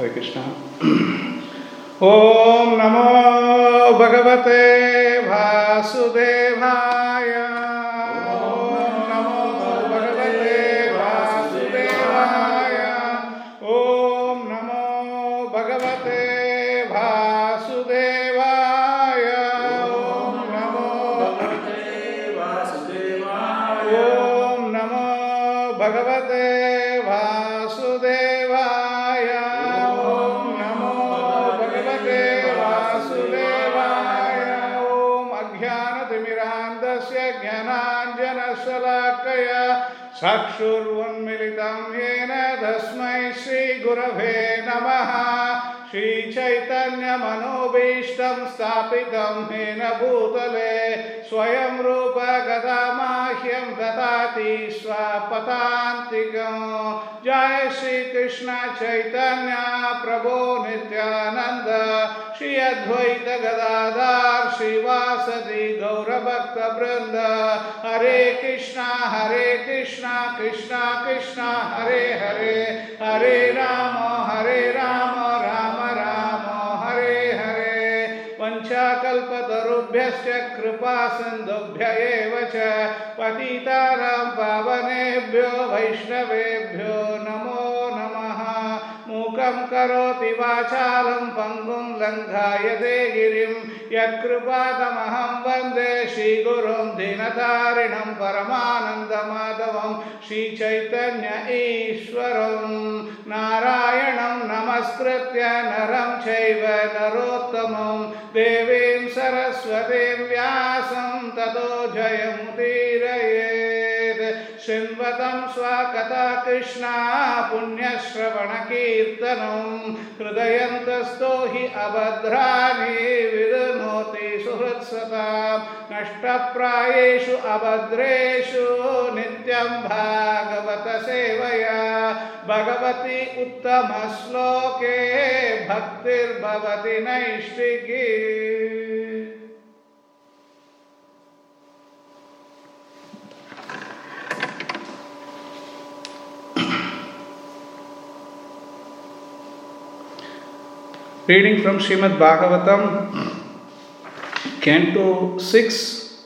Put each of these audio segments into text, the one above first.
हरे कृष्ण ॐ नमो भगवते वासुदेवाय चक्षुर्वन्मिलितं येन तस्मै श्रीगुरवे नमः। श्रीचैतन्यमनोभीष्टं स्थापितं येन भूतले। स्वयं रूप ददाति स्वपदान्तिकं। जय श्रीकृष्ण चैतन्य प्रभो नित्यानन्द श्री अद्वैत गदाधार श्रीवासदि गौरभक्तवृन्द। हरे कृष्णा हरे कृष्णा कृष्णा कृष्णा हरे हरे। हरे राम हरे राम राम राम हरे हरे। वञ्चाकल्पतरुभ्यश्च कृपा सिन्धुभ्य एव च। पतितानां पावनेभ्यो वैष्णवेभ्यो करोति वाचालं पङ्गुं लङ्घायते गिरिं यत्कृपादमहं वन्दे श्रीगुरुं दीनतारिणं परमानन्दमाधवं श्रीचैतन्य ईश्वरं। नारायणं नमस्कृत्य नरं चैव नरोत्तमं। देवीं सरस्वतीं व्यासं ततो जयमुदीरयेत् शृण्वतं स्वकथा कृष्णा पुण्यश्रवणकीर्तनं हृदयन्तस्थो हि अभद्राणि विदनोति सुहृत्सतां। नष्टप्रायेषु अभद्रेषु नित्यं भागवतसेवया भगवति उत्तमश्लोके भक्तिर्भवति नैष्टिकी Reading from Srimad Bhagavatam, Canto 6,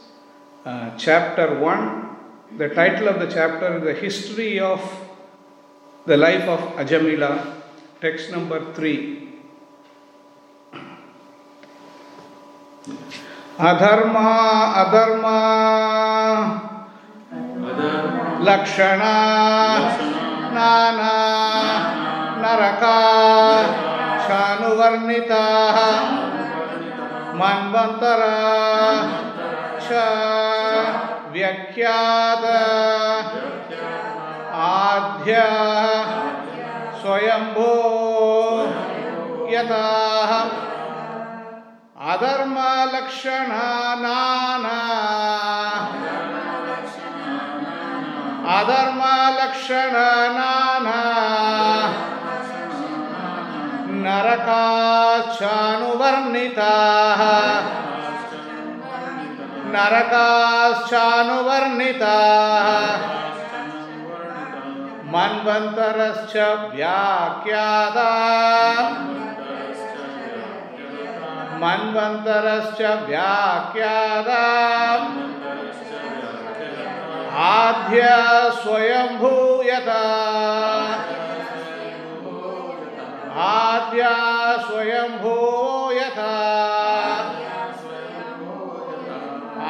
uh, Chapter 1. The title of the chapter is The History of the Life of Ajamila, text number 3. अधर्मा अधर्मा लक्षणा नाना नरका क्षानुवर्णिता मन्वन्तरा च व्यख्यात। आध्य स्वयंभो यता लक्षण नाना नरकाश्चानुवर्णिताः। नरकाश्चानुवर्णिताः। मन्वन्तरश्च व्याख्याता मन्वन्तरश्च व्याख्याता आद्य स्वयंभूयता आद्या स्वयंभू यथा।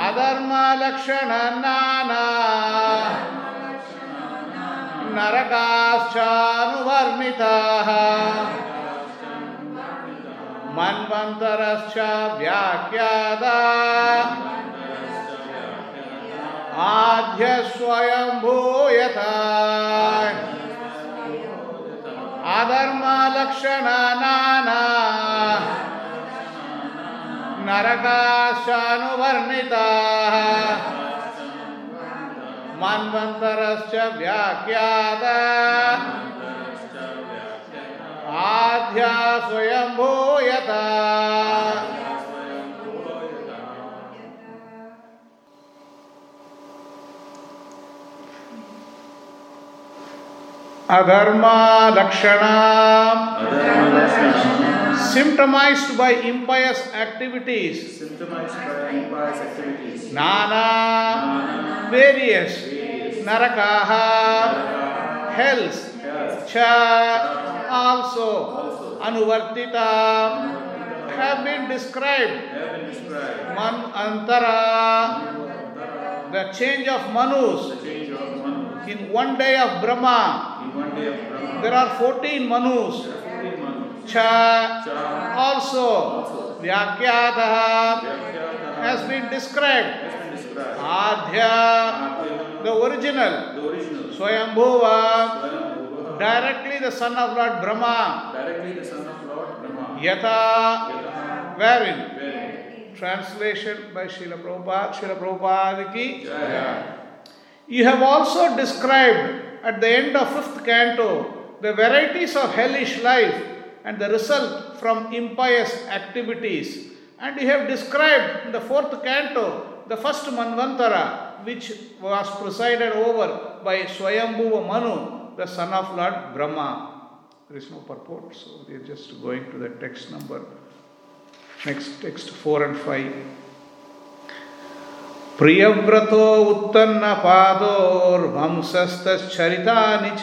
अधर्मलक्षणनाना नरकाश्चानुवर्णिताः मन्वन्तरश्च व्याख्याता। आद्यस्वयंभूयथा अधर्मलक्षणाना नरकाश्चानुवर्णिताः मन्वन्तरश्च व्याख्याता। आध्या स्वयंभू Adharma Symptomized by impious activities. Nana. Various. various. Narakaha. Hells. Cha. Also. also. Anuvartita. Have been described. Manvantarā. The change of Manus. In one day of Brahma. In one day of Brahma, There are 14 manus. Cha, also, Vyakyataha has been described. has been described. Adhya, the original. Swayambhuva, directly the son of Lord Brahma. Directly the son of Lord Brahma. Yata, wherein Translation by Srila Prabhupada, Srila Prabhupada ki. You have also described at the end of fifth canto the varieties of hellish life and the result from impious activities. And you have described in the fourth canto the first Manvantara, which was presided over by Swayambhuva Manu, the son of Lord Brahma. There is no purport, so we are just going to the text number. Next text 4 and 5. प्रियव्रतो उत्पन्नपादोर्वंशस्तरितानि च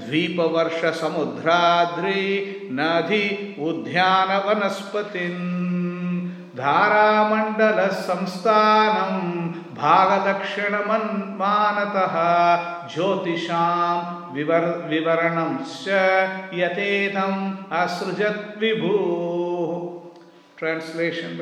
द्वीपवर्षसमुद्राद्रि नधि उद्यानवनस्पतिन् धारामण्डलसंस्थानं भागलक्षणमन्मानतः ज्योतिषां विवर विवरणंश्च यथेदम् असृजत् विभुः। Translation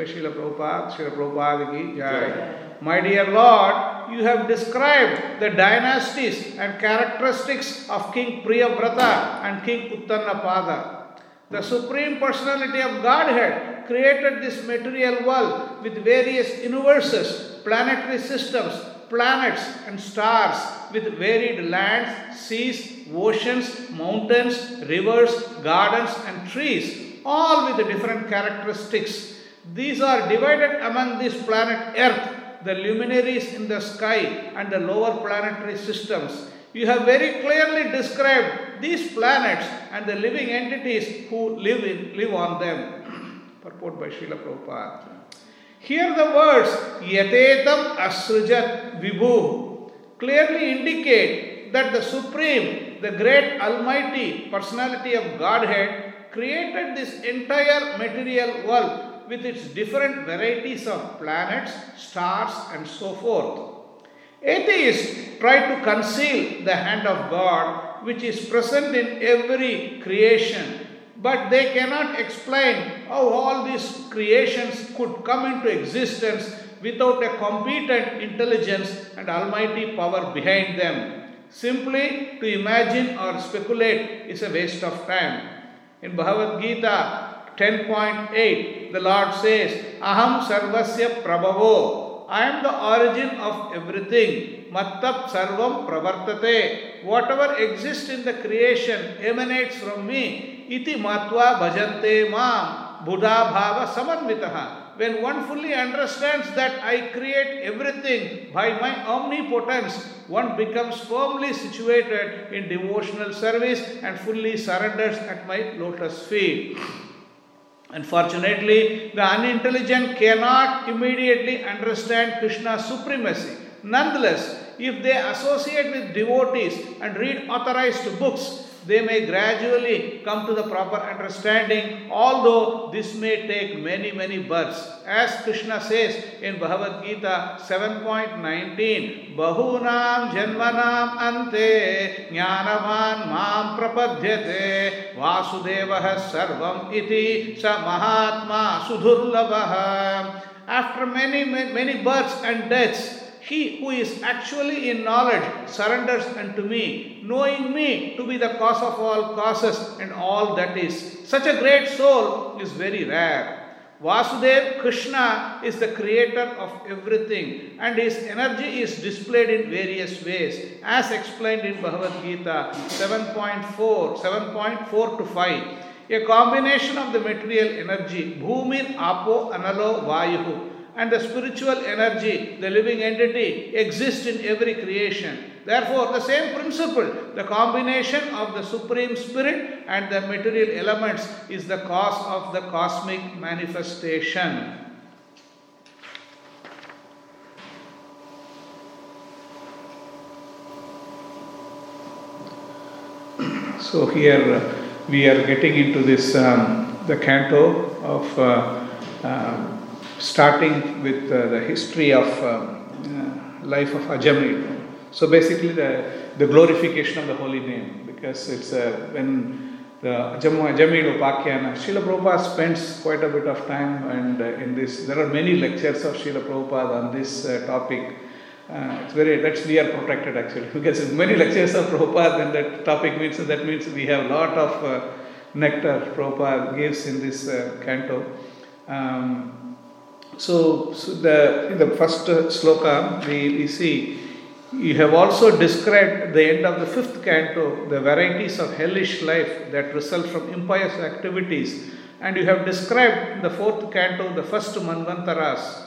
My dear Lord, you have described the dynasties and characteristics of King Priyavrata and King Uttanapada. The Supreme Personality of Godhead created this material world with various universes, planetary systems, planets, and stars with varied lands, seas, oceans, mountains, rivers, gardens, and trees all with different characteristics. These are divided among this planet Earth, the luminaries in the sky, and the lower planetary systems. You have very clearly described these planets and the living entities who live, in, live on them. Purport by Srila Prabhupada. Here the words Yatetam Asrujat Vibhu clearly indicate that the Supreme, the Great Almighty Personality of Godhead created this entire material world with its different varieties of planets, stars, and so forth. Atheists try to conceal the hand of God, which is present in every creation, but they cannot explain how all these creations could come into existence without a competent intelligence and almighty power behind them. Simply to imagine or speculate is a waste of time. In Bhagavad Gita 10.8, the Lord says, Aham sarvasya prabhavo. I am the origin of everything. Mattah sarvam pravartate. Whatever exists in the creation emanates from me. Iti matva bhajante mam. Buddha bhava samanvitaha. When one fully understands that I create everything by my omnipotence, one becomes firmly situated in devotional service and fully surrenders at my lotus feet. Unfortunately, the unintelligent cannot immediately understand Krishna's supremacy. Nonetheless, if they associate with devotees and read authorized books, they may gradually come to the proper understanding, although this may take many, many births. As Krishna says in Bhagavad Gita 7.19, Bahunam Janmanam Ante Jnanavan Mam Prapadyate Vasudevah Sarvam Iti Sa Mahatma Sudurlabha. After many, many births and deaths, he who is actually in knowledge surrenders unto me, knowing me to be the cause of all causes and all that is. Such a great soul is very rare. Vasudev Krishna is the creator of everything and his energy is displayed in various ways as explained in Bhagavad Gita 7.4 7.4 to 5 a combination of the material energy bhumir apo analo vayuhu and the spiritual energy, the living entity, exists in every creation. Therefore, the same principle, the combination of the Supreme Spirit and the material elements is the cause of the cosmic manifestation. So here uh, we are getting into this um, the canto of uh, um, starting with uh, the history of um, uh, life of Ajamil. So basically the, the glorification of the holy name because it's uh, when the Ajam- Ajamil Upakyana, Srila Prabhupada spends quite a bit of time and uh, in this there are many lectures of Srila Prabhupada on this uh, topic. Uh, it's very that's we are protected actually because many lectures of Prabhupada then that topic means that means we have a lot of uh, nectar Prabhupada gives in this uh, canto. Um, so, so the in the first sloka we, we see you have also described the end of the fifth canto the varieties of hellish life that result from impious activities and you have described the fourth canto the first manvantaras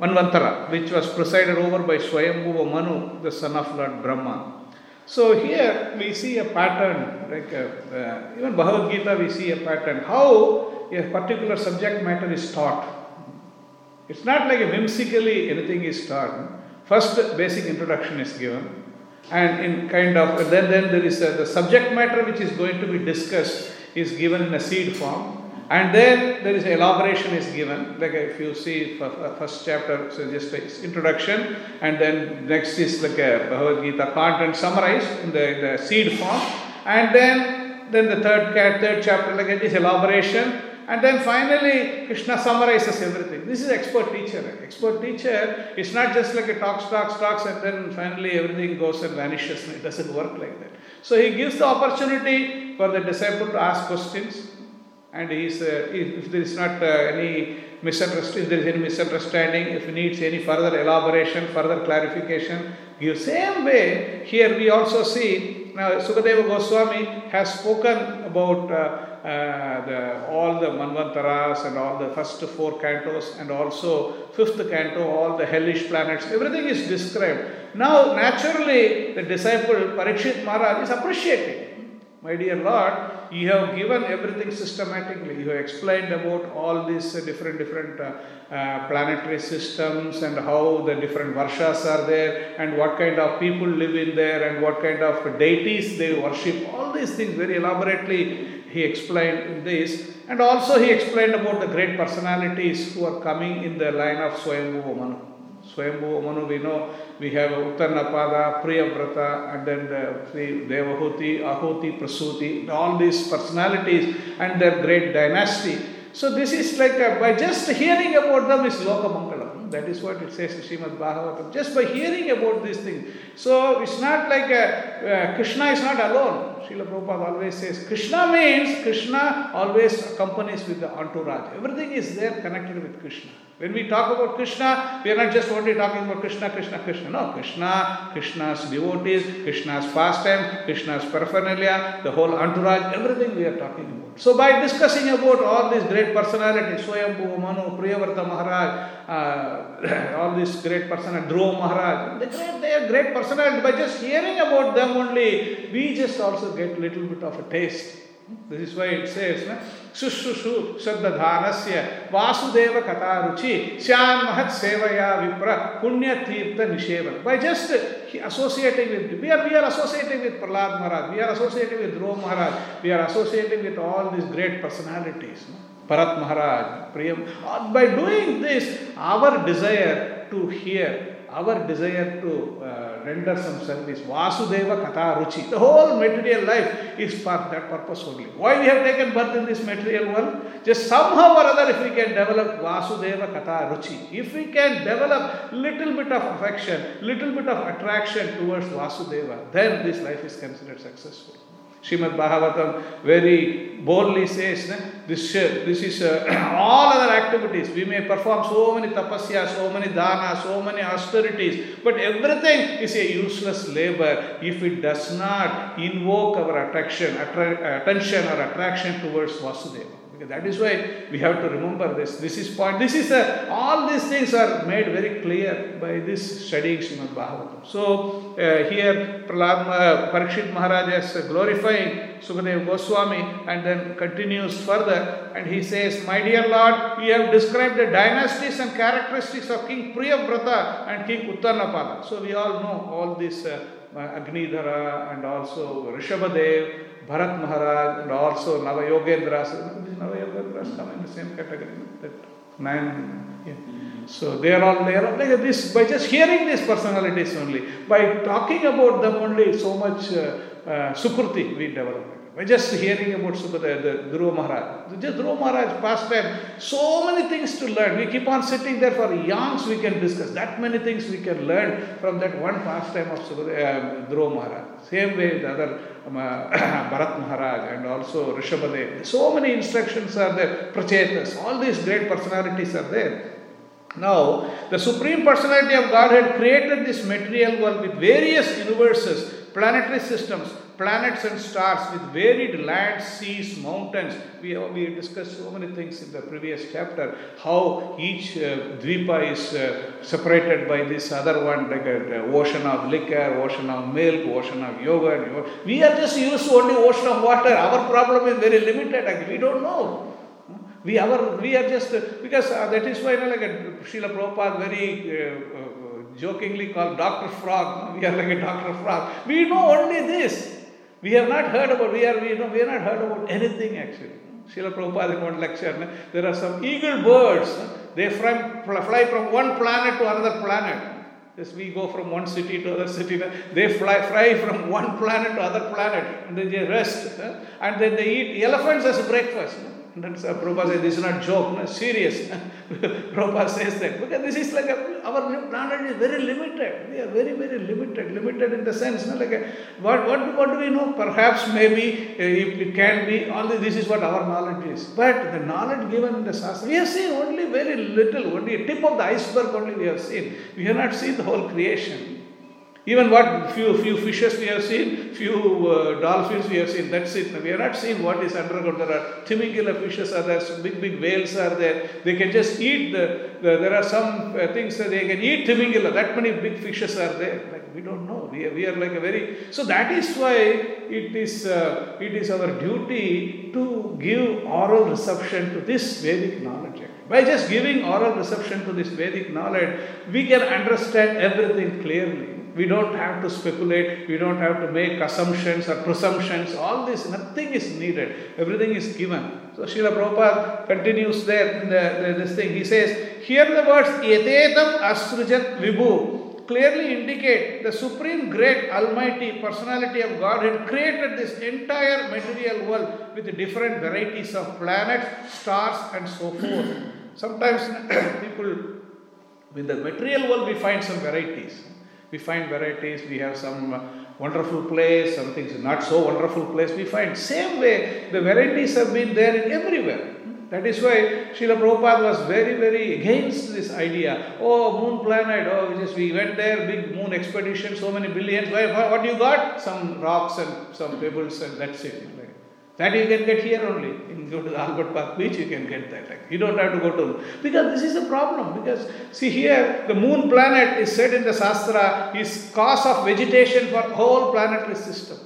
Manvantara, which was presided over by Swayambhuva Manu, the son of Lord Brahma. So here we see a pattern, like uh, uh, even Bhagavad Gita, we see a pattern how a particular subject matter is taught. It's not like whimsically anything is taught. First, basic introduction is given, and in kind of then then there is a, the subject matter which is going to be discussed is given in a seed form. And then there is elaboration is given. Like if you see uh, first chapter so just introduction. And then next is like a bhagavad gita content summarized in the, the seed form. And then then the third third chapter like it is elaboration and then finally krishna summarizes everything. This is expert teacher. Expert teacher it's not just like a talks talks talks and then finally everything goes and vanishes. It doesn't work like that. So he gives the opportunity for the disciple to ask questions. And uh, if, if there is not uh, any misunderstanding, if there is any misunderstanding, if he needs any further elaboration, further clarification, give same way. Here we also see now Sukadeva Goswami has spoken about uh, the, all the Manvantaras and all the first four cantos and also fifth canto, all the hellish planets, everything is described. Now naturally the disciple Parikshit Maharaj is appreciating. My dear Lord, you have given everything systematically. You have explained about all these uh, different different uh, uh, planetary systems and how the different varshas are there and what kind of people live in there and what kind of deities they worship. All these things very elaborately he explained this. And also he explained about the great personalities who are coming in the line of Swayambhuva Manu. Swayambhuva Manu, we know we have Uttanapada, Priyavrata, and then the, the Devahuti, Ahuti, Prasuti, all these personalities and their great dynasty. So this is like a, by just hearing about them is Lokamangalam. That is what it says in Srimad Bhagavatam. Just by hearing about these things. So it's not like a, uh, Krishna is not alone. Srila Prabhupada always says Krishna means Krishna always accompanies with the entourage. Everything is there connected with Krishna. When we talk about Krishna, we are not just only talking about Krishna, Krishna, Krishna. No, Krishna, Krishna's devotees, Krishna's pastime, Krishna's paraphernalia, the whole entourage, everything we are talking about. So by discussing about all these great personalities, Swayambhu, Manu, Priyavrata Maharaj, uh, all these great personalities, Dhruva Maharaj, they, they are great personalities. By just hearing about them only, we just also get little bit of a taste. This is why it says, na? Sushushu Vasudeva Kataruchi Syan Mahat Sevaya Vipra Punya Tirtha Nishevan. By just uh, associating with, we are, we are associating with Prahlad Maharaj, we are associating with Dhruva Maharaj, we are associating with all these great personalities. No? Maharaj, Priyam. Uh, by doing this, our desire to hear, our desire to uh, render some service, Vasudeva Katha Ruchi, the whole material life is for that purpose only. Why we have taken birth in this material world? Just somehow or other, if we can develop Vasudeva Katha Ruchi, if we can develop little bit of affection, little bit of attraction towards Vasudeva, then this life is considered successful. Srimad Bhagavatam very boldly says this, uh, this is uh, all other activities. We may perform so many tapasya, so many dana, so many austerities, but everything is a useless labor if it does not invoke our attraction, attra- attention or attraction towards Vasudeva. That is why we have to remember this. This is point. This is a, all these things are made very clear by this studying Srimad Bhagavatam. So uh, here Prahlad, uh, Parikshit Maharaj is glorifying Sukadev Goswami and then continues further and he says, My dear Lord, you have described the dynasties and characteristics of King Priyavrata and King Uttanapada. So we all know all this uh, Agnidhara and also Rishabhadev, Bharat Maharaj and also Navayogendras. Navayogendras come in the same category. That nine. Yeah. So they are all all like this by just hearing these personalities only, by talking about them only, so much uh, uh, sukruti we develop. By just hearing about Sukadeva, the Dhruva Maharaj, just Dhruva Maharaj past time, so many things to learn. We keep on sitting there for eons, we can discuss. That many things we can learn from that one pastime of Sukadeva, uh, Dhruva Maharaj. Same way the other um, uh, Bharat Maharaj and also Rishabhadev. So many instructions are there, Prachetas, all these great personalities are there. Now, the Supreme Personality of Godhead created this material world with various universes, planetary systems, planets and stars with varied lands, seas, mountains. We, we discussed so many things in the previous chapter. How each uh, dvipa is uh, separated by this other one, like an ocean of liquor, ocean of milk, ocean of yogurt. We are just used to only ocean of water. Our problem is very limited. We don't know. We, our, we are just, because uh, that is why, you know, like a, Srila Prabhupada very uh, uh, jokingly called Dr. Frog. We are like a Dr. Frog. We know only this. We have not heard about, we are, we know, we have not heard about anything actually. Srila Prabhupada in one lecture, there are some eagle birds. They fly, fly from one planet to another planet. Yes, we go from one city to other city. They fly, fly from one planet to other planet and then they rest. And then they eat elephants as breakfast. And then Prabhupada says, this is not joke, no, serious. Prabhupada says that. Because this is like a, our planet is very limited. We are very, very limited. Limited in the sense, no, like a, what, what, what do we know? Perhaps maybe uh, it, it can be, only this is what our knowledge is. But the knowledge given in the Shastra, we have seen only very little, only a tip of the iceberg only we have seen. We have not seen the whole creation. Even what few few fishes we have seen, few uh, dolphins we have seen. That's it. We have not seen what is underground. There are timingula fishes are there. Big big whales are there. They can just eat the. the there are some uh, things that they can eat timingula. That many big fishes are there. Like we don't know. We are, we are like a very. So that is why it is uh, it is our duty to give oral reception to this Vedic knowledge. By just giving oral reception to this Vedic knowledge, we can understand everything clearly. We don't have to speculate, we don't have to make assumptions or presumptions. All this, nothing is needed. Everything is given. So Srila Prabhupada continues there the, the, this thing. He says, Here the words Yatetam Asrujat Vibhu clearly indicate the supreme great almighty personality of God had created this entire material world with different varieties of planets, stars, and so forth. Sometimes people, in the material world, we find some varieties. We find varieties, we have some uh, wonderful place, some things not so wonderful place. We find same way the varieties have been there in everywhere. That is why Srila Prabhupada was very, very against this idea. Oh, moon planet, oh, just we went there, big moon expedition, so many billions. Why, what do you got? Some rocks and some pebbles, and that's it. That you can get here only. You go to the Albert Park beach, you can get that. You don't have to go to because this is a problem. Because see here, the moon planet is said in the Shastra is cause of vegetation for whole planetary system.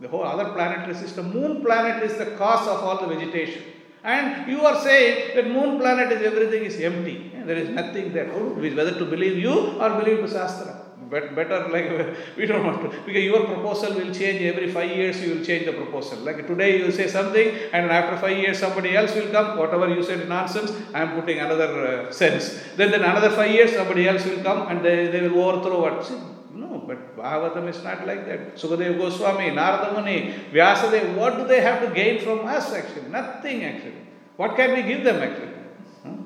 The whole other planetary system. Moon planet is the cause of all the vegetation. And you are saying that moon planet is everything is empty. There is nothing there. Whether to believe you or believe the Shastra but better like we don't want to because your proposal will change every five years you will change the proposal. Like today you say something and after five years somebody else will come whatever you said nonsense i am putting another uh, sense. Then then another five years somebody else will come and they, they will overthrow what? See, no but bhagavatam is not like that. Sukadeva goswami narada muni vyasadeva what do they have to gain from us actually? Nothing actually. What can we give them actually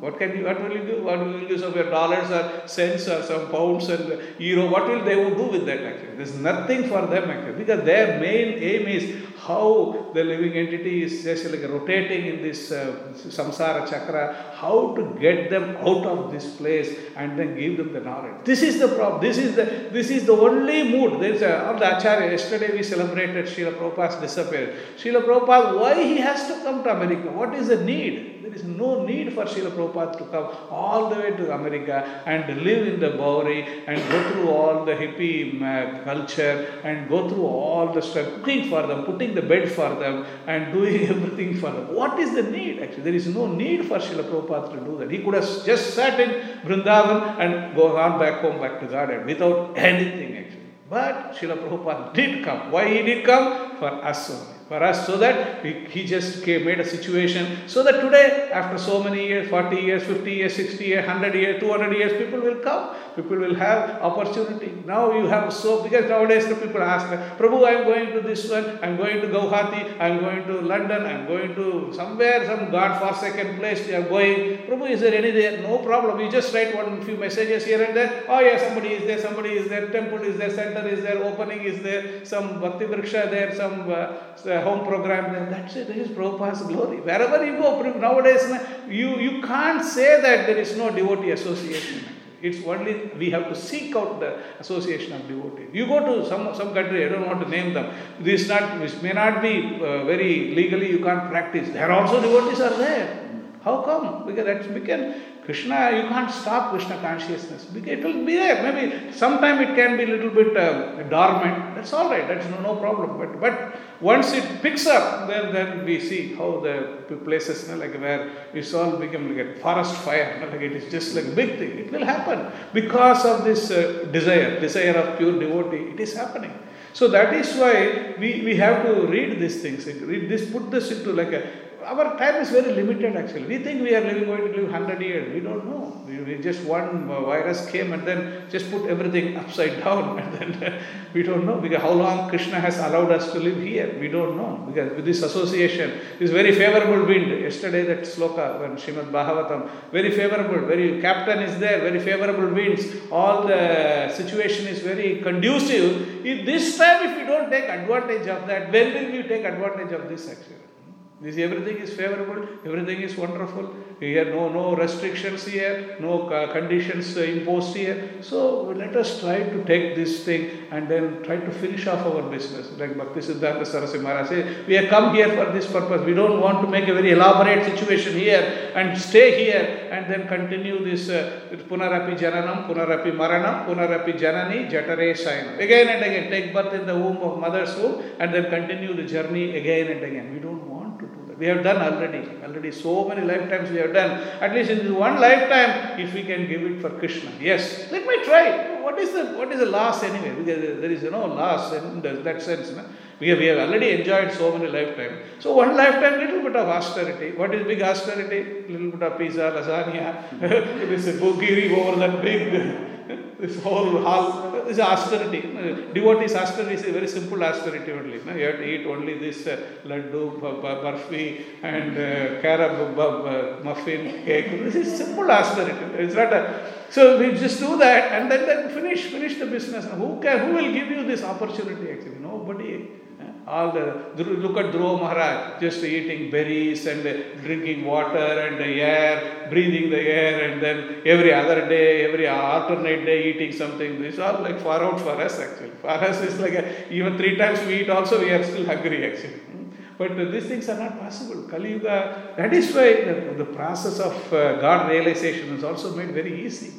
what can you, what will you do? What will you use of your dollars or cents or some pounds and euro? What will they do with that actually? There's nothing for them actually because their main aim is how the living entity is just like rotating in this uh, samsara chakra, how to get them out of this place and then give them the knowledge. This is the problem. This is the this is the only mood. There's a, of the Acharya. Yesterday we celebrated Srila Prabhupada's disappearance. Srila Prabhupada, why he has to come to America? What is the need? There is no need for Srila Prabhupada to come all the way to America and live in the Bowery and go through all the hippie uh, culture and go through all the stuff, cooking for them, putting the bed for them, and doing everything for them. What is the need? Actually, there is no need for Srila Prabhupada to do that. He could have just sat in Vrindavan and go on back home, back to Godhead without anything actually. But Srila Prabhupada did come. Why he did come? For us. For us, so that we, he just made a situation so that today, after so many years 40 years, 50 years, 60 years, 100 years, 200 years people will come. People will have opportunity. Now you have so, because nowadays the people ask, Prabhu, I am going to this one, I am going to Guwahati, I am going to London, I am going to somewhere, some God forsaken place, they are going. Prabhu, is there any there? No problem. You just write one few messages here and there. Oh, yeah, somebody is there, somebody is there, temple is there, center is there, opening is there, some Bhakti Vriksha there, some uh, home program there. That's it. That is Prabhupada's glory. Wherever you go, nowadays, you, you can't say that there is no devotee association. It's only we have to seek out the association of devotees. You go to some some country, I don't want to name them. This not this may not be uh, very legally you can't practice. There also devotees are there. How come? Because that's because Krishna, you can't stop Krishna consciousness. It will be there. Maybe sometime it can be a little bit uh, dormant. That's all right. That's no, no problem. But but once it picks up, then then we see how the places you know, like where it's all become like a forest fire. You know, like it is just like a big thing. It will happen because of this uh, desire, desire of pure devotee. It is happening. So that is why we, we have to read these things, read this, put this into like a our time is very limited actually. We think we are living, going to live 100 years. We don't know. We, we just one uh, virus came and then just put everything upside down and then we don't know because how long Krishna has allowed us to live here. We don't know because with this association, this very favorable wind. Yesterday that sloka when Srimad Bhagavatam, very favorable, very captain is there, very favorable winds. All the situation is very conducive. If this time if we don't take advantage of that, when will we take advantage of this actually? This everything is favorable, everything is wonderful. Here, no no restrictions here, no conditions imposed here. So let us try to take this thing and then try to finish off our business. Like Bhakti Siddhanta Saraswati Maharaj says, we have come here for this purpose. We don't want to make a very elaborate situation here and stay here and then continue this uh, Punarapi Jananam, Punarapi Maranam, Punarapi Janani, Jatare Sayanam. Again and again, take birth in the womb of mother's womb and then continue the journey again and again. We don't we have done already. Already so many lifetimes we have done. At least in this one lifetime, if we can give it for Krishna. Yes, let me try. What is the what is the loss anyway? Because there is no loss in that sense. No? We have, we have already enjoyed so many lifetimes. So one lifetime, little bit of austerity. What is big austerity? Little bit of pizza, lasagna, this bogiri over that big this whole hall is austerity. Devotees austerity is a very simple austerity only. You have to eat only this uh, laddu, barfi, and uh, carob, muffin, cake. This is simple austerity. It's not a, so we just do that and then, then finish finish the business. Who can who will give you this opportunity actually? Nobody all the look at Dhruva Maharaj just eating berries and drinking water and the air, breathing the air, and then every other day, every alternate day eating something. This all like far out for us actually. For us, it's like a, even three times we eat, also we are still hungry actually. But these things are not possible. Kali Yuga, that is why the, the process of uh, God realization is also made very easy.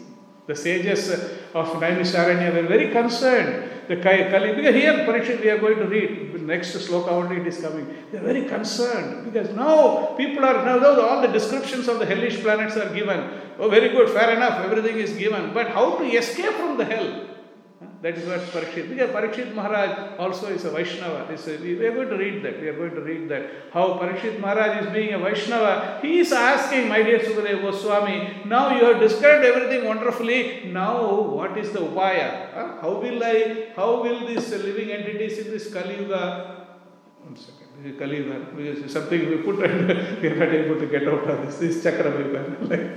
The sages of Naimisharanya were very concerned. The Kali, because here, Parikshit, we are going to read, next sloka only it is coming. They are very concerned because now people are, now all the descriptions of the hellish planets are given. Oh, very good, fair enough, everything is given. But how to escape from the hell? That is what Parikshit. Because Parikshit Maharaj also is a Vaishnava. Is a, we are going to read that. We are going to read that. How Parikshit Maharaj is being a Vaishnava. He is asking, my dear Sukadeva Goswami, now you have described everything wonderfully. Now what is the upaya? Huh? How will I, how will these living entities in this Kali Yuga one second. Kali Yuga, something we put and we are not able to get out of this. This Chakra like,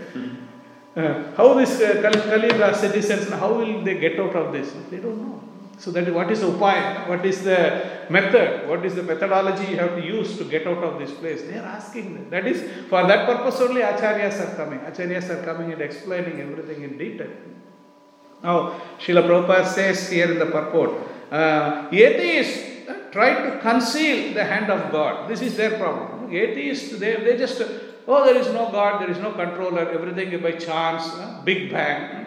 uh, how this uh, citizens, how will they get out of this? They don't know. So that is what is upaya? What is the method? What is the methodology you have to use to get out of this place? They are asking that. That is for that purpose only acharyas are coming. Acharyas are coming and explaining everything in detail. Now, Srila Prabhupada says here in the purport, uh, atheists uh, try to conceal the hand of God. This is their problem. Atheists, they, they just, oh, there is no God, there is no controller, everything by chance, Big Bang,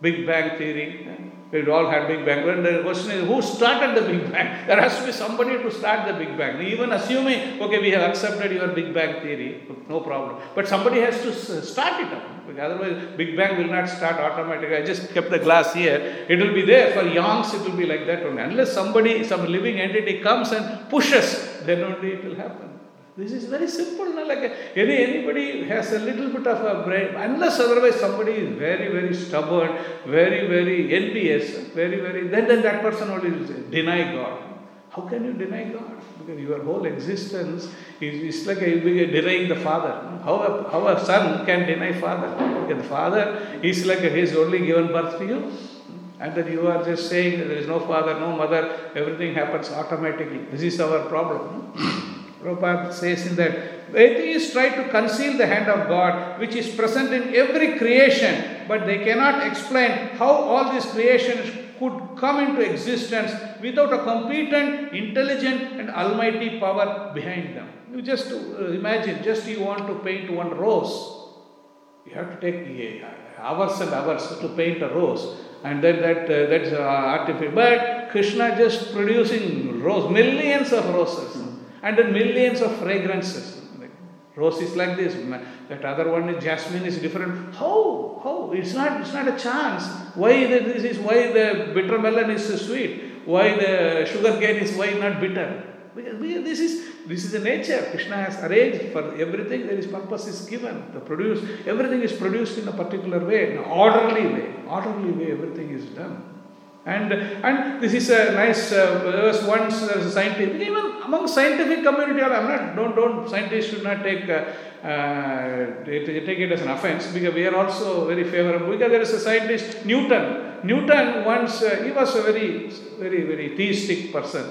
Big Bang theory. We all had Big Bang. When the question is, who started the Big Bang? There has to be somebody to start the Big Bang. Even assuming, okay, we have accepted your Big Bang theory, no problem. But somebody has to start it up. Otherwise, Big Bang will not start automatically. I just kept the glass here. It will be there. For yonks, it will be like that only. Unless somebody, some living entity comes and pushes, then only it will happen. This is very simple. Like any anybody has a little bit of a brain, unless otherwise somebody is very very stubborn, very very envious, very very. Then then that person only deny God. How can you deny God? Because your whole existence is, is like a, denying the Father. How a, how a son can deny Father? The Father is like a, he's only given birth to you. And then you are just saying there is no father, no mother, everything happens automatically. This is our problem. Prabhupada says in that atheists try to conceal the hand of God which is present in every creation, but they cannot explain how all these creations could come into existence without a competent, intelligent, and almighty power behind them. You just uh, imagine, just you want to paint one rose, you have to take uh, hours and hours to paint a rose, and then that uh, that's uh, artificial. But Krishna just producing rose, millions of roses, and then millions of fragrances. Like, Rose is like this. That other one is jasmine is different. How? How? It's not. It's not a chance. Why the, this is why the bitter melon is so sweet? Why the sugar cane is why not bitter? Because this is this is the nature. Krishna has arranged for everything. There is purpose is given. The produce everything is produced in a particular way, in an orderly way. Orderly way, everything is done. And and this is a nice. Uh, there was once there was a scientist. Even among scientific community, I'm not. Don't don't. Scientists should not take. Uh, uh, take it as an offense because we are also very favorable. Because there is a scientist Newton. Newton once uh, he was a very very very theistic person.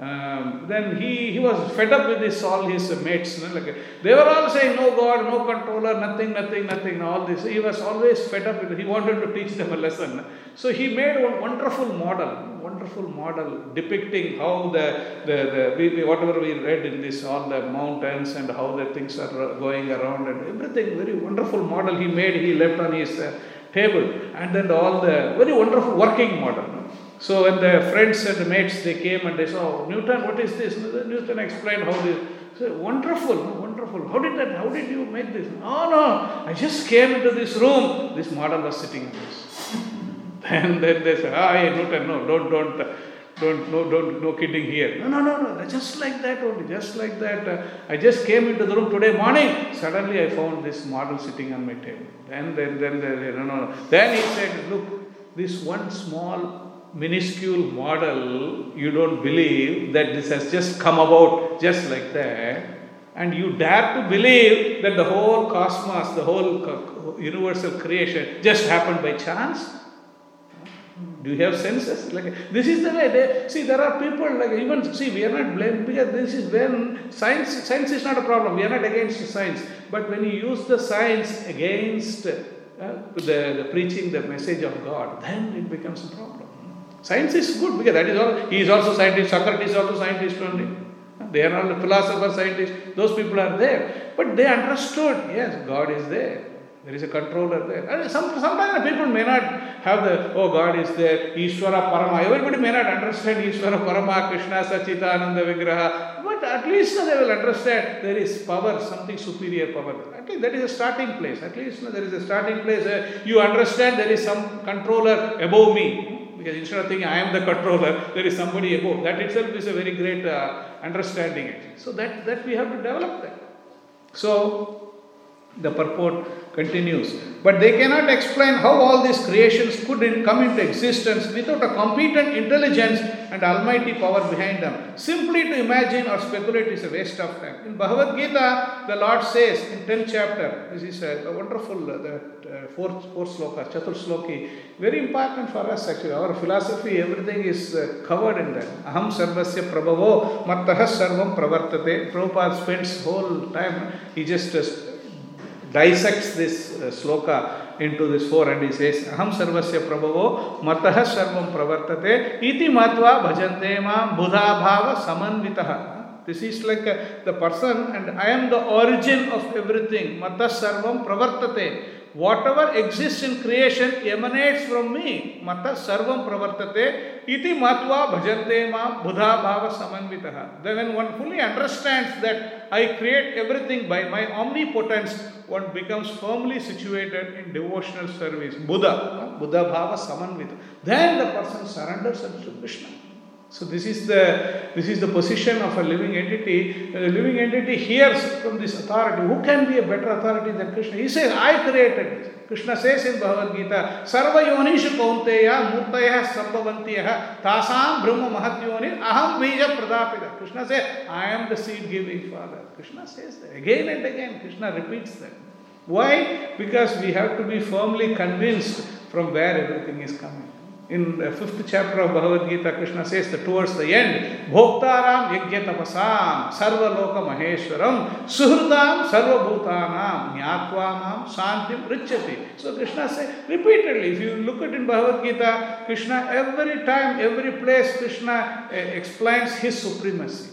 Um, then he, he was fed up with this all his mates. You know, like they were all saying no God, no controller, nothing, nothing, nothing. All this. He was always fed up with. it. He wanted to teach them a lesson. So he made one wonderful model, wonderful model depicting how the the, the we, whatever we read in this all the mountains and how the things are going around and everything. Very wonderful model he made. He left on his uh, table and then all the very wonderful working model. So when the friends and the mates they came and they saw Newton, what is this? Newton explained how this. So wonderful, wonderful. How did that? How did you make this? Oh no, I just came into this room. This model was sitting in this. Then then they say, ah, hey, Newton, no, don't don't. Don't no don't no kidding here. No no no no. Just like that only. Just like that. Uh, I just came into the room today morning. Suddenly I found this model sitting on my table. Then then then, then no no no. Then he said, look, this one small minuscule model, you don't believe that this has just come about just like that, and you dare to believe that the whole cosmos, the whole universal creation just happened by chance? Do you have senses? Like this is the way they see. There are people like even see. We are not blamed because this is when science. Science is not a problem. We are not against science. But when you use the science against uh, the, the preaching the message of God, then it becomes a problem. Science is good because that is all. He is also scientist. Socrates is also scientist only. They are all philosopher, scientists. Those people are there, but they understood. Yes, God is there. There is a controller there. And some, sometimes people may not have the, oh, God is there, Ishvara Parama. Everybody may not understand Ishvara Parama, Krishna Sachitananda Vigraha. But at least they will understand there is power, something superior power. At least that is a starting place. At least there is a starting place. You understand there is some controller above me. Because instead of thinking I am the controller, there is somebody above. That itself is a very great uh, understanding. So that, that we have to develop that. So The purport continues. But they cannot explain how all these creations could in- come into existence without a competent intelligence and almighty power behind them. Simply to imagine or speculate is a waste of time. In Bhagavad Gita, the Lord says in 10th chapter, this is a, a wonderful, uh, that uh, fourth, fourth sloka, Chatur Sloki, very important for us actually. Our philosophy, everything is uh, covered in that. Aham sarvasya prabhavo mattah sarvam pravartate. Prabhupada spends whole time, he just uh, dissects this uh, sloka into this four and he says aham sarvasya prabhavo matah sarvam pravartate iti matva bhajante ma buddha bhava samanvitah this is like uh, the person and i am the origin of everything matah sarvam pravartate whatever exists in creation emanates from me matah sarvam pravartate iti matva bhajante ma buddha bhava samanvitah then when one fully understands that i create everything by my omnipotence one becomes firmly situated in devotional service. Buddha, Buddha Bhava Samanvita. Then the person surrenders unto Krishna. So this is the this is the position of a living entity. The living entity hears from this authority. Who can be a better authority than Krishna? He says, I created this. Krishna says in Bhagavad Gita, Sarva yonishu kaunteya murtaya sambhavantiyah tasam brahma mahatyoni aham bija pradapita. Krishna says, I am the seed giving father. Krishna says that again and again. Krishna repeats that. Why? Because we have to be firmly convinced from where everything is coming. In the fifth chapter of Bhagavad Gita, Krishna says that towards the end, Bhoktaram Yajna Tapasam Sarva Loka Maheshwaram Suhridam Sarva Bhutanam Nyatvanam Santim Richati. So Krishna says repeatedly, if you look at in Bhagavad Gita, Krishna every time, every place, Krishna uh, explains his supremacy.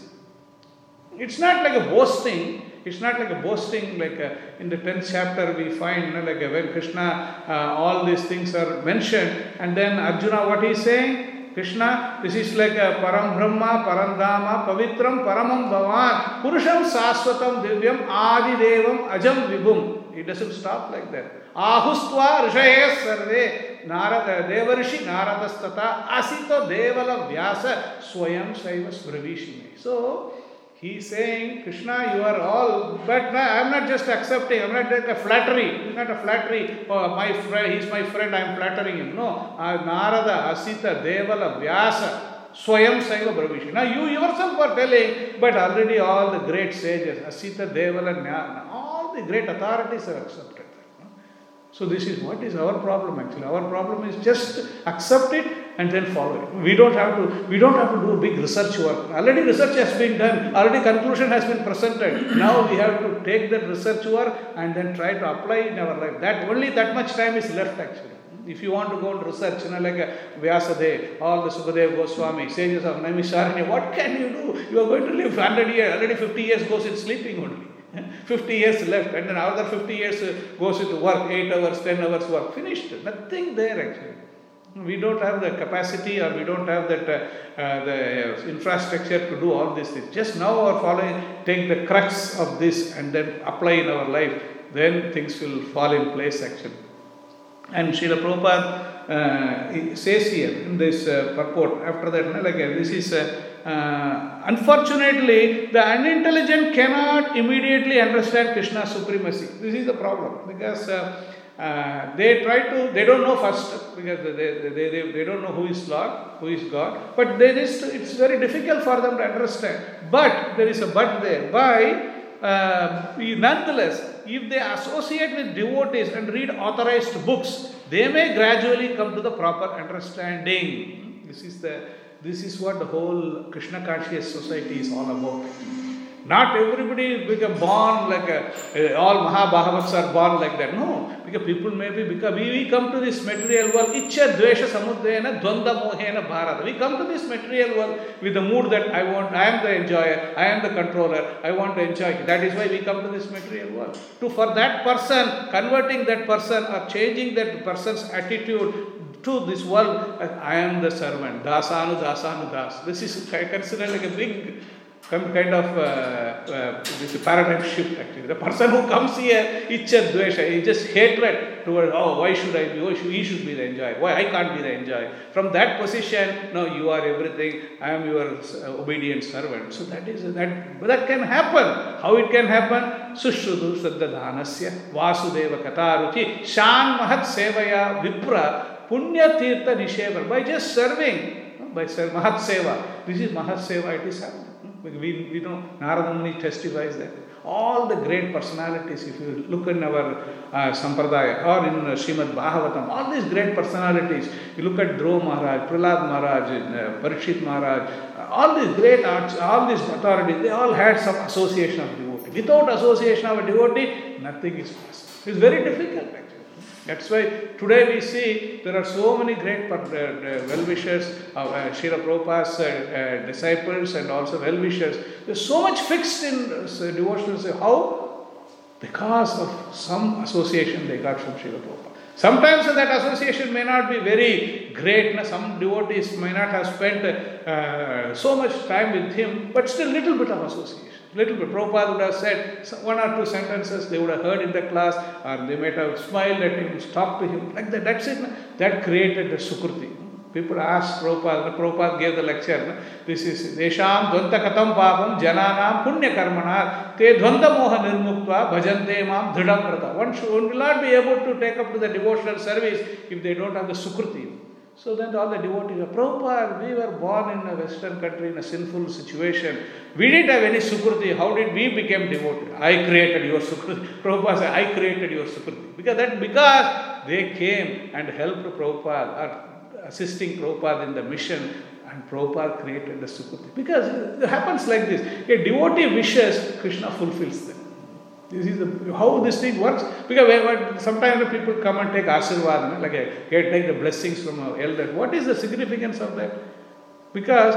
It's not like a boasting. It's not like a boasting, like a, in the 10th chapter we find, you know, like a, when Krishna, uh, all these things are mentioned, and then Arjuna, what he's saying? Krishna, this is like a Param Brahma, Parandama, Pavitram, Paramam Bhavan, Purusham Saswatam Divyam, Adi Devam, Ajam Vibhum. It doesn't stop like that. Ahustva Rishaye Sarve, Narada, Devarishi Naradastata, Asito Devala Vyasa, Swayam Saiva Sbravishime. So, He's saying, Krishna, you are all, but no, I'm not just accepting, I'm not like a flattery. It's not a flattery. Oh, my friend, he's my friend, I'm flattering him. No, uh, Narada, Asita, Devala, Vyasa, Swayam Saiva Brahvishi. Now you yourself are telling, but already all the great sages, Asita, Devala, Nya- all the great authorities are accepted? So this is what is our problem actually. Our problem is just accept it and then follow it. We don't have to we don't have to do big research work. Already research has been done, already conclusion has been presented. Now we have to take that research work and then try to apply in our life. That only that much time is left actually. If you want to go and research, you know, like uh, a Vyasadeva, all the Sukadev Goswami, sages of Naimisharanya, what can you do? You are going to live 100 years, already 50 years goes in sleeping only. 50 years left, and then another 50 years uh, goes into work, 8 hours, 10 hours work, finished. Nothing there actually. We don't have the capacity or we don't have that uh, uh, the uh, infrastructure to do all these things. Just now our following, take the crux of this and then apply in our life, then things will fall in place actually. And Srila Prabhupada uh, says here in this uh, purport, after that, like this is, uh, unfortunately, the unintelligent cannot immediately understand Krishna's supremacy. This is the problem because uh, uh, they try to, they don't know first because they, they, they, they, they don't know who is Lord, who is God, but they just, it's very difficult for them to understand. But there is a but there. Why? Uh, nonetheless, if they associate with devotees and read authorized books, they may gradually come to the proper understanding. This is the this is what the whole Krishna conscious society is all about. Not everybody become born like a, all Mahabhagavats are born like that. No, because people may be because we, we come to this material world. Ichcha dvesha samudayana dvanda mohena bharata. We come to this material world with the mood that I want. I am the enjoyer. I am the controller. I want to enjoy. That is why we come to this material world. To for that person, converting that person or changing that person's attitude to this world, I am the servant. Dasanu dasanu das. This is considered like a big kind of uh, uh, this paradigm shift actually. The person who comes here, ichcha dvesha, is just hatred toward, oh, why should I be, why should, he should be the enjoyer, why I can't be the enjoyer. From that position, no, you are everything, I am your uh, obedient servant. So that is, that, that can happen. How it can happen? सुश्रुतु श्रद्धानस्य वासुदेव कथारुचि शान महत सेवया पुण्य तीर्थ निषेवर by just serving by sir महत्सेवा this is महत्सेवा it is we we know Narad Muni testifies that all the great personalities if you look in our संप्रदाय और in Shrimad Bhagavatam all this great personalities you look at Dhruva Maharaj Prahlad Maharaj Parikshit Maharaj all this great arts all this authorities they all had some association of devotee without association of devotee nothing is possible it's very difficult that's why today we see there are so many great uh, uh, well-wishers of uh, Srila Prabhupada's uh, uh, disciples and also well-wishers. There's so much fixed in uh, devotional. How? Because of some association they got from Srila Prabhupada. Sometimes that association may not be very great. Some devotees may not have spent uh, so much time with him, but still little bit of association. Little bit. Prabhupada would have said one or two sentences they would have heard in the class, or they might have smiled at him, talked to him. Like that. That's it. That created the Sukruti. People asked Prabhupada, Prabhupada gave the lecture. This is Desham Dvanta Katam Papam Jananam Punya Karmana Te Dvanta Moha Nirmuktva Bhajante Mam Dhridam Prata. One should one will not be able to take up to the devotional service if they don't have the Sukruti. So then all the devotees are, Prabhupada, we were born in a Western country in a sinful situation. We didn't have any Sukruti. How did we become devotee? I created your Sukruti. Prabhupada said, I created your Sukruti. Because that because they came and helped Prabhupada or assisting Prabhupada in the mission and Prabhupada created the Sukruti. Because it happens like this. A devotee wishes, Krishna fulfills them. This is the, how this thing works. Because sometimes the people come and take Asirvad, like a, get, take the blessings from our elders. What is the significance of that? Because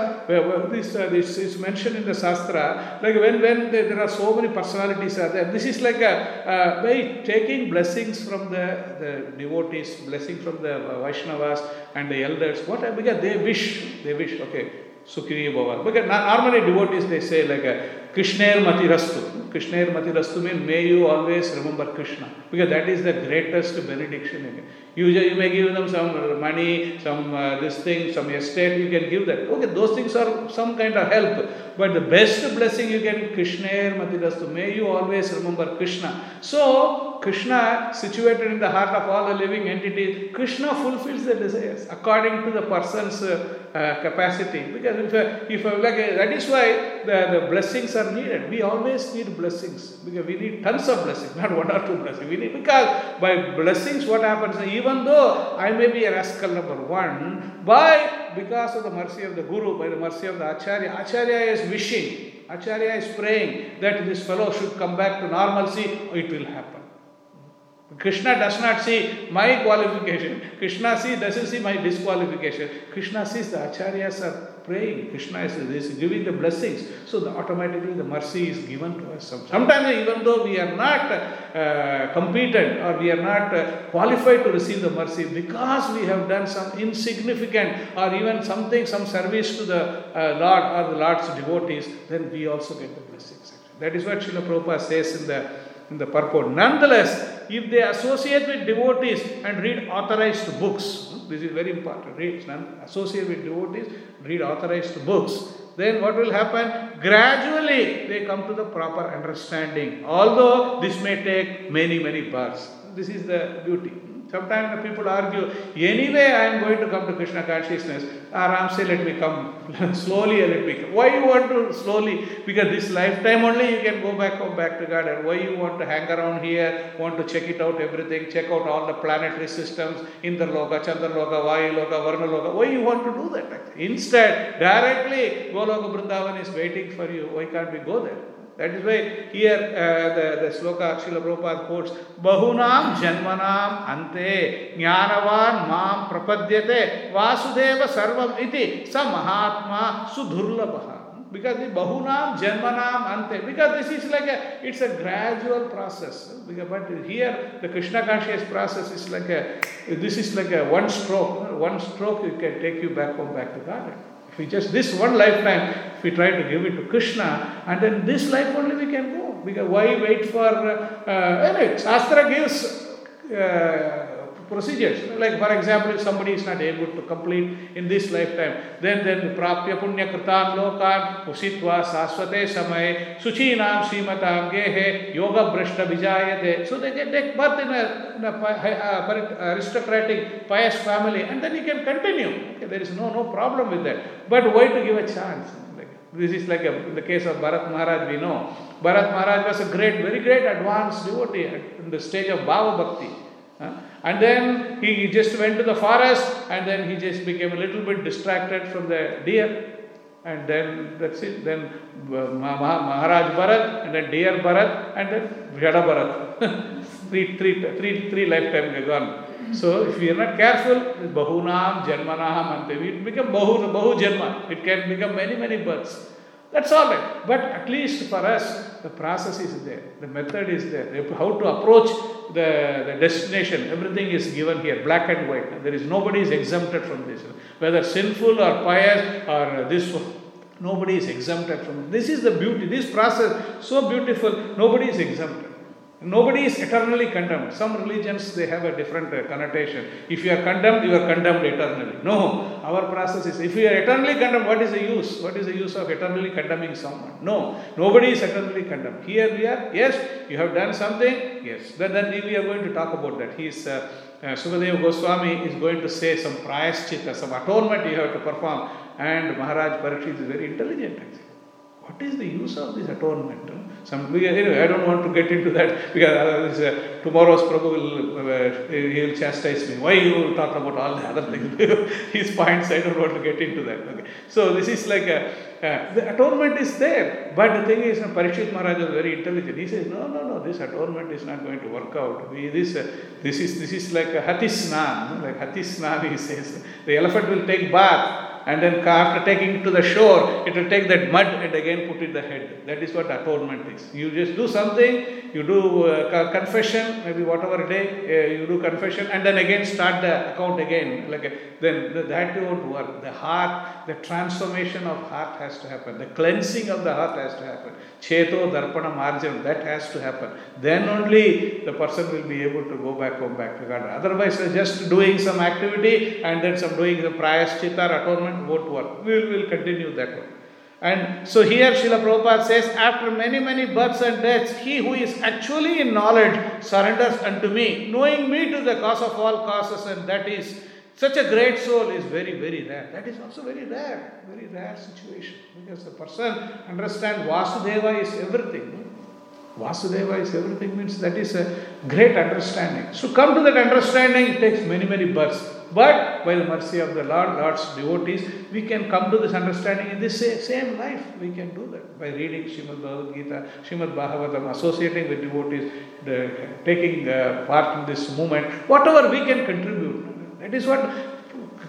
this, uh, this is mentioned in the Shastra, like when, when there, are so many personalities are there, this is like a, uh, by taking blessings from the, the devotees, blessing from the Vaishnavas and the elders, what, because they wish, they wish, okay, Sukhi Bhava. Because no- normally devotees they say like a Krishnair Mati Mati Rastu means may you always remember Krishna. Because that is the greatest benediction. You, you may give them some money, some uh, this thing, some estate, you can give that. Okay, those things are some kind of help. But the best blessing you can, Krishnair Mati Rastu. May you always remember Krishna. So, Krishna situated in the heart of all the living entities, Krishna fulfills the desires according to the person's uh, uh, capacity. Because if, uh, if uh, like uh, that is why the, the blessings are needed. We always need blessings because we need tons of blessings, not one or two blessings. We need because by blessings, what happens? Even though I may be a rascal number one, by because of the mercy of the Guru, by the mercy of the Acharya, Acharya is wishing, Acharya is praying that this fellow should come back to normalcy. It will happen. Krishna does not see my qualification. Krishna see, doesn't see my disqualification. Krishna sees the acharyas are praying. Krishna is, is giving the blessings. So the, automatically the mercy is given to us. Sometimes even though we are not uh, competent or we are not uh, qualified to receive the mercy because we have done some insignificant or even something, some service to the uh, Lord or the Lord's devotees, then we also get the blessings. That is what Srila Prabhupada says in the in the purport. Nonetheless, if they associate with devotees and read authorized books, hmm, this is very important. Read, associate with devotees, read authorized books. Then what will happen? Gradually they come to the proper understanding. Although this may take many, many births. This is the beauty. Sometimes the people argue, anyway I am going to come to Krishna consciousness. Ah, Aram say, let me come slowly let me come. Why you want to slowly? Because this lifetime only you can go back home, back to God. And why you want to hang around here, want to check it out, everything, check out all the planetary systems, Indraloka, Chandraloka, Vayuloka, Varnaloka. Why you want to do that? Instead, directly Goloka Vrindavan is waiting for you. Why can't we go there? That is why here uh, the, the sloka Srila Prabhupada quotes Bahunam Janmanam Ante Jnanavan Mam Prapadyate Vasudeva Sarvam Iti Sa Mahatma Sudhurlabha. Because the Bahunam Janmanam Ante, because this is like a, it's a gradual process. But here the Krishna conscious process is like a, this is like a one stroke. One stroke you can take you back home, back to God. We just this one lifetime, if we try to give it to Krishna, and then this life only we can go. Because why wait for uh, uh, anyway? Shastra gives uh, procedures. Like for example, if somebody is not able to complete in this lifetime, then then punya kritan lokan usitva sasvate samaye suchinam srimatam gehe yoga brashta vijayate. So they get take birth in a, in a uh, aristocratic pious family, and then he can continue. Okay, there is no no problem with that. But why to give a chance? This is like a, in the case of Bharat Maharaj, we know. Bharat Maharaj was a great, very great advanced devotee at- in the stage of Bhava Bhakti. huh? And then he just went to the forest and then he just became a little bit distracted from the deer. And then that's it. Then uh, Ma- Ma- Maharaj Bharat and then deer Bharat and then Jada Bharat. three, three, three, three lifetimes gone. So if we are not careful, Bahunam, Janmanam, and it become Bahu, Bahu Janma. It can become many, many births. That's all right. But at least for us, the process is there, the method is there, how to approach the, the destination. Everything is given here, black and white. There is nobody is exempted from this, whether sinful or pious or this. Nobody is exempted from. This is the beauty. This process so beautiful. Nobody is exempted. Nobody is eternally condemned. Some religions they have a different uh, connotation. If you are condemned, you are condemned eternally. No, our process is if you are eternally condemned, what is the use? What is the use of eternally condemning someone? No, nobody is eternally condemned. Here we are. Yes, you have done something. Yes, then then we are going to talk about that. He is. Uh, uh, Sukadeva Goswami is going to say some prayaschitta, some atonement you have to perform, and Maharaj Parikshit is very intelligent actually. What is the use of this atonement? Some, anyway, I don't want to get into that because otherwise, uh, tomorrow's Prabhu will uh, he will chastise me. Why you talk about all the other things? His points, I don't want to get into that. Okay. So this is like a, uh, the atonement is there, but the thing is, uh, Parikshit Maharaj is very intelligent. He says, no, no, no, this atonement is not going to work out. We, this, uh, this is this is like a hatisnan, like hatisnan. He says the elephant will take bath and then after taking it to the shore, it will take that mud and again put it the head. That is what atonement is. You just do something, you do uh, confession, maybe whatever day uh, you do confession, and then again start the account again. Like uh, then th- that won't work. The heart, the transformation of heart has to happen. The cleansing of the heart has to happen. Cheto darpana marjan that has to happen. Then only the person will be able to go back home back to God. Otherwise, just doing some activity and then some doing the prayaschitta or atonement won't work. We will we'll continue that one. And so here Srila Prabhupada says, after many, many births and deaths, he who is actually in knowledge surrenders unto me, knowing me to the cause of all causes, and that is such a great soul is very, very rare. That is also very rare, very rare situation. Because the person understands Vasudeva is everything. Vasudeva is everything means that is a great understanding. So come to that understanding, it takes many, many births. But by the mercy of the Lord, Lord's devotees, we can come to this understanding in this same life. We can do that by reading Srimad Bhagavad Gita, Srimad Bhagavatam, associating with devotees, the, taking uh, part in this movement, whatever we can contribute. That is what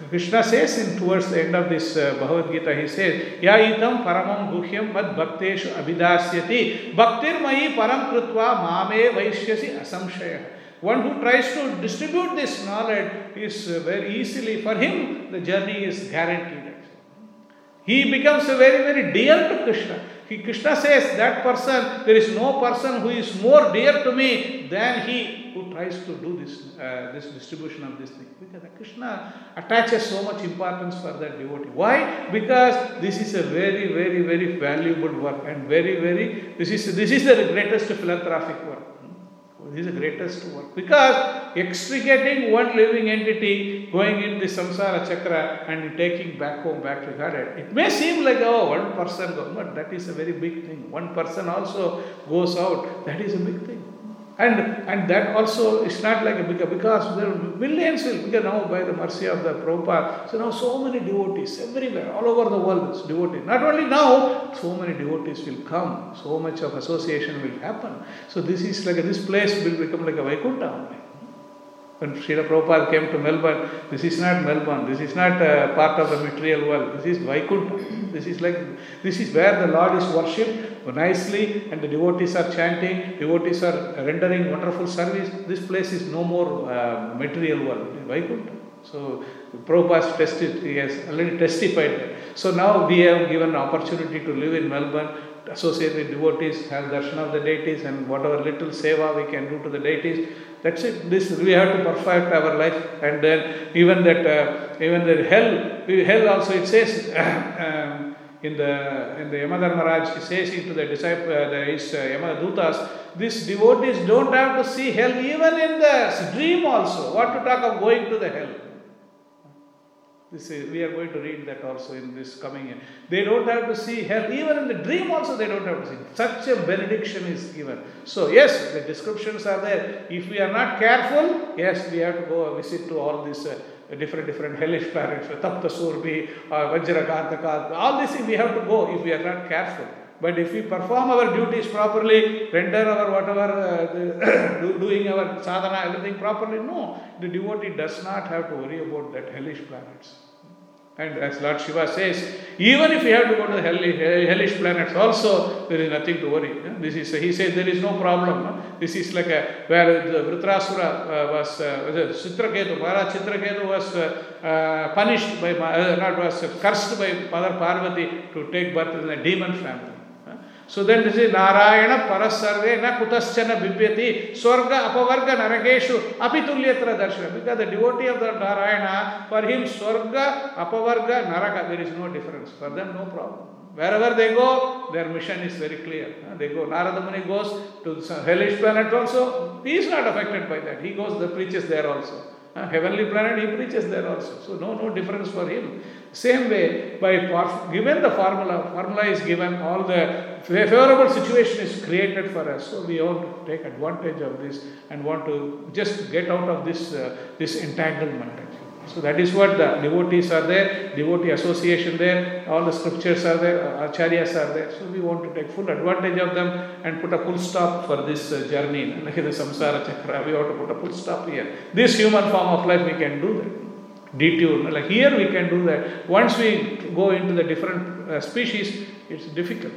Krishna says in towards the end of this uh, Bhagavad Gita, he says, Ya itam paramam guhyam mad bhakteshu abhidasyati bhaktir mayi param krutva mame vaishyasi asamshaya. One who tries to distribute this knowledge is uh, very easily, for him, the journey is guaranteed. He becomes very, very dear to Krishna. He, Krishna says that person, there is no person who is more dear to me than he who tries to do this, uh, this distribution of this thing. Because Krishna attaches so much importance for that devotee. Why? Because this is a very, very, very valuable work and very, very, this is, this is the greatest philanthropic work. This is the greatest work because extricating one living entity, going in the samsara chakra and taking back home, back to Godhead. It may seem like, oh, one person goes, but that is a very big thing. One person also goes out, that is a big thing. And, and that also is not like a because there are millions will, because now by the mercy of the Prabhupada, so now so many devotees everywhere, all over the world, it's devotees. Not only now, so many devotees will come, so much of association will happen. So this is like, a, this place will become like a Vaikuntha only. When Srila Prabhupada came to Melbourne, this is not Melbourne, this is not uh, part of the material world, this is Vaikuntha. This is like, this is where the Lord is worshipped nicely and the devotees are chanting, devotees are rendering wonderful service. This place is no more uh, material world, Vaikuntha. So Prabhupada tested, he has already testified that. So now we have given opportunity to live in Melbourne associate with devotees, have darshan of the deities, and whatever little seva we can do to the deities. That's it. This we have to perfect our life, and then even that, uh, even the hell, hell also it says. um, in the in the Yamadharmaraj, he says it to the disciple, uh, the, his uh, Yamadutas, these devotees don't have to see hell even in the dream also. What to talk of going to the hell? This is, we are going to read that also in this coming year. They don't have to see hell, even in the dream also they don't have to see. Such a benediction is given. So yes, the descriptions are there. If we are not careful, yes, we have to go a visit to all these uh, different different hellish planets, Tapta Surbi, uh, Vajrakantaka, all these we have to go if we are not careful. But if we perform our duties properly, render our whatever, uh, doing our sadhana, everything properly, no, the devotee does not have to worry about that hellish planets. And as Lord Shiva says, even if you have to go to the hellish, hellish planets also, there is nothing to worry. This is, he says there is no problem. This is like a, where the Vritrasura uh, was, uh, Chitraketu, Maharaj Chitraketu was uh, punished by, uh, not was cursed by Mother Parvati to take birth in a demon family. So then this is Narayana Parasarve na kutaschana bibhyati swarga apavarga narakeshu apitulyatra darshana. Because the devotee of the Narayana, for him swarga, apavarga, naraka, there is no difference. For them no problem. Wherever they go, their mission is very clear. They go, Narada Muni goes to hellish planet also, he is not affected by that. He goes, the preaches there also. Heavenly planet, he preaches there also. So no, no difference for him. Same way, by given the formula, formula is given, all the favorable situation is created for us. So we to take advantage of this and want to just get out of this uh, this entanglement. So that is what the devotees are there, devotee association there, all the scriptures are there, acharyas are there. So we want to take full advantage of them and put a full stop for this uh, journey. Like the samsara chakra, we have to put a full stop here. This human form of life, we can do that detune. Like here we can do that. Once we go into the different uh, species, it's difficult.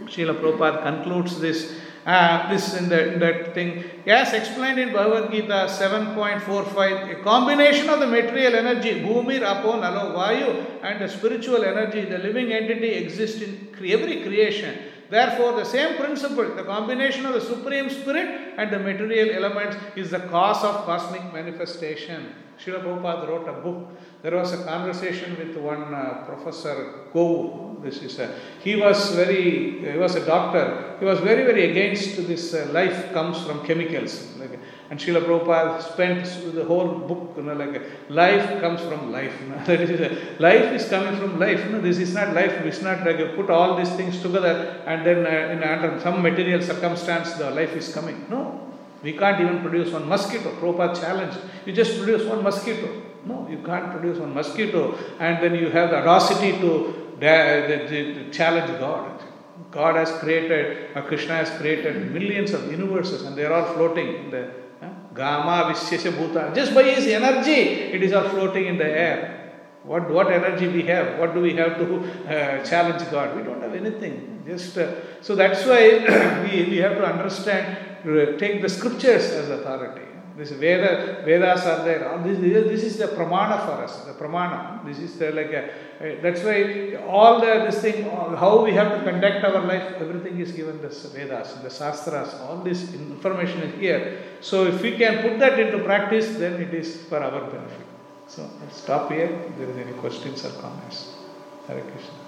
Srila Prabhupada concludes this uh, this in, the, in that thing. As explained in Bhagavad Gita 7.45, a combination of the material energy, Bhumir, Apo, Nalo, Vayu, and the spiritual energy, the living entity exists in every creation. Therefore, the same principle, the combination of the Supreme Spirit and the material elements, is the cause of cosmic manifestation. Srila Prabhupada wrote a book. There was a conversation with one uh, professor, Go. This is a, he was very, he was a doctor. He was very, very against this uh, life comes from chemicals. Like, and Srila Prabhupada spent the whole book, you know, like life comes from life. You know? life is coming from life. You know? This is not life. It's not like you put all these things together and then uh, in under some material circumstance the life is coming. No. We can't even produce one mosquito. Prabhupada challenged. You just produce one mosquito. No, you can't produce one mosquito and then you have the audacity to, to challenge God. God has created, or Krishna has created millions of universes and they are all floating in the Gama Visyasya Bhuta. Just by his energy, it is all floating in the air. What, what energy we have? What do we have to uh, challenge God? We don't have anything. Just uh, so that's why we, we have to understand, uh, take the scriptures as authority. This Veda, Vedas are there. This, this is the pramana for us. The pramana. This is the, like a, uh, that's why all the this thing, how we have to conduct our life, everything is given the Vedas, the Shastras. All this information is here. So if we can put that into practice, then it is for our benefit. So I'll stop here. If there is any questions or comments. Hare Krishna.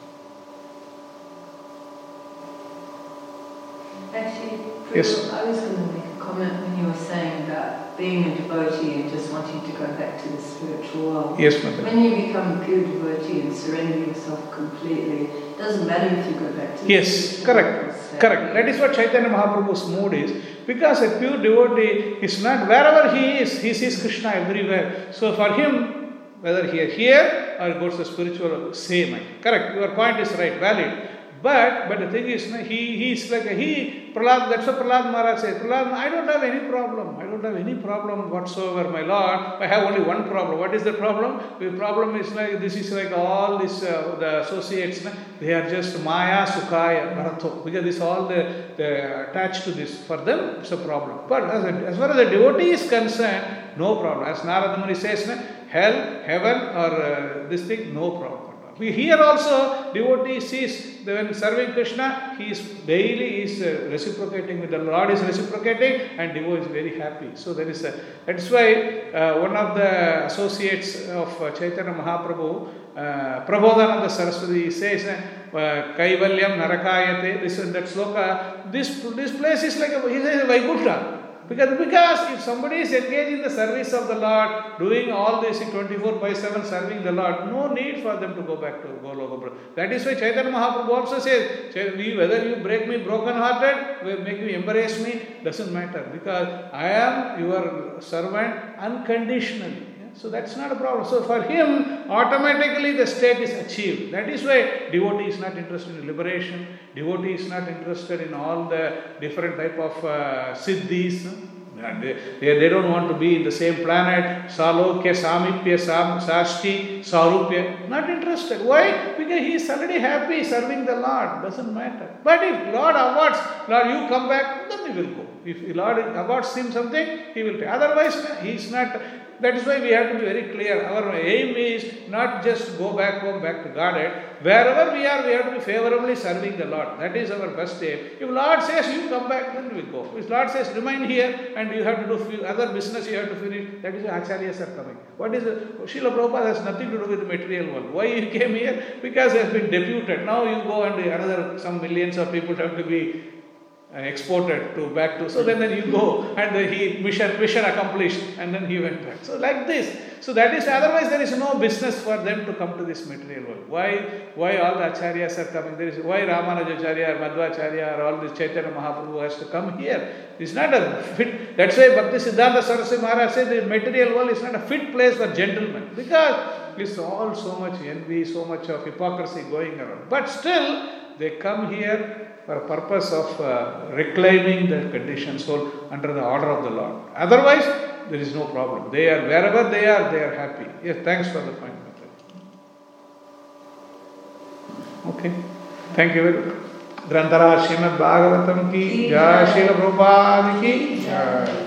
Actually, Yes. I was going to make comment when you were saying about being a devotee and just wanting to go back to the spiritual world. Yes, Mother. When you become a pure devotee and surrender yourself completely, it doesn't matter if you go back to the Yes, spiritual correct, correct. That is what Chaitanya Mahaprabhu's mood is. Because a pure devotee is not wherever he is, he sees Krishna everywhere. So for him, whether he is here or goes to spiritual, same. Correct. Your point is right, valid. But but the thing is, he he is like a, he Prahlad. That's what Prahlad Maharaj says. Prahlad, I don't have any problem. I don't have any problem whatsoever, my Lord. I have only one problem. What is the problem? The problem is like this is like all this uh, the associates. They are just Maya, Sukhaya, Bharatho. Because this all the, the attached to this. For them, it's a problem. But as, a, as far as the devotee is concerned, no problem. As Narada Muni says, hell, heaven, or uh, this thing, no problem here also devotee sees when serving Krishna, he is daily is uh, reciprocating with the Lord is reciprocating, and devotee is very happy. So there is a that's why uh, one of the associates of uh, Chaitanya Mahaprabhu, uh, Prabodhananda Saraswati says, uh, Kaivalyam Narakayate. This is that sloka. This this place is like a, he says Vaikuntha. Because, because if somebody is engaged in the service of the Lord, doing all this in 24 by 7 serving the Lord, no need for them to go back to Goloka. That is why Chaitanya Mahaprabhu also says, "Chai- whether you break me broken hearted, make me embrace me, doesn't matter. Because I am your servant unconditionally. So that's not a problem. So for him, automatically the state is achieved. That is why devotee is not interested in liberation. Devotee is not interested in all the different type of uh, siddhis. And They, they, they don't want to be in the same planet. Salokya, Samipya, Sam, Sashti, Sarupya. Not interested. Why? Because he is already happy serving the Lord. Doesn't matter. But if Lord awards, Lord, you come back, then he will go. If Lord awards him something, he will take. Otherwise, he is not. That is why we have to be very clear. Our aim is not just go back home, back to Godhead. Wherever we are, we have to be favorably serving the Lord. That is our best aim. If Lord says you come back, then we go. If Lord says remain here and you have to do few other business you have to finish, that is why acharyas are coming. What is it? Srila Prabhupada has nothing to do with the material world. Why he came here? Because he has been deputed. Now you go and another some millions of people have to be Uh, exported to back to so then, then you go and then he mission mission accomplished and then he went back. So like this. So that is otherwise there is no business for them to come to this material world. Why why all the acharyas are coming? There is why ramanujacharya or madhvacharya or all this chaitanya mahaprabhu has to come here? It's not a fit that's why bhakti siddhanta saraswati maharaj said the material world is not a fit place for gentlemen because it's all so much envy so much of hypocrisy going around. But still they come here for a purpose of uh, reclaiming their conditioned soul under the order of the Lord. Otherwise, there is no problem. They are wherever they are, they are happy. Yes, thanks for the point. Mitra. Okay, thank you very much. ग्रंथराज Shrimad Bhagavatam की जय श्रील प्रभुपाद की जय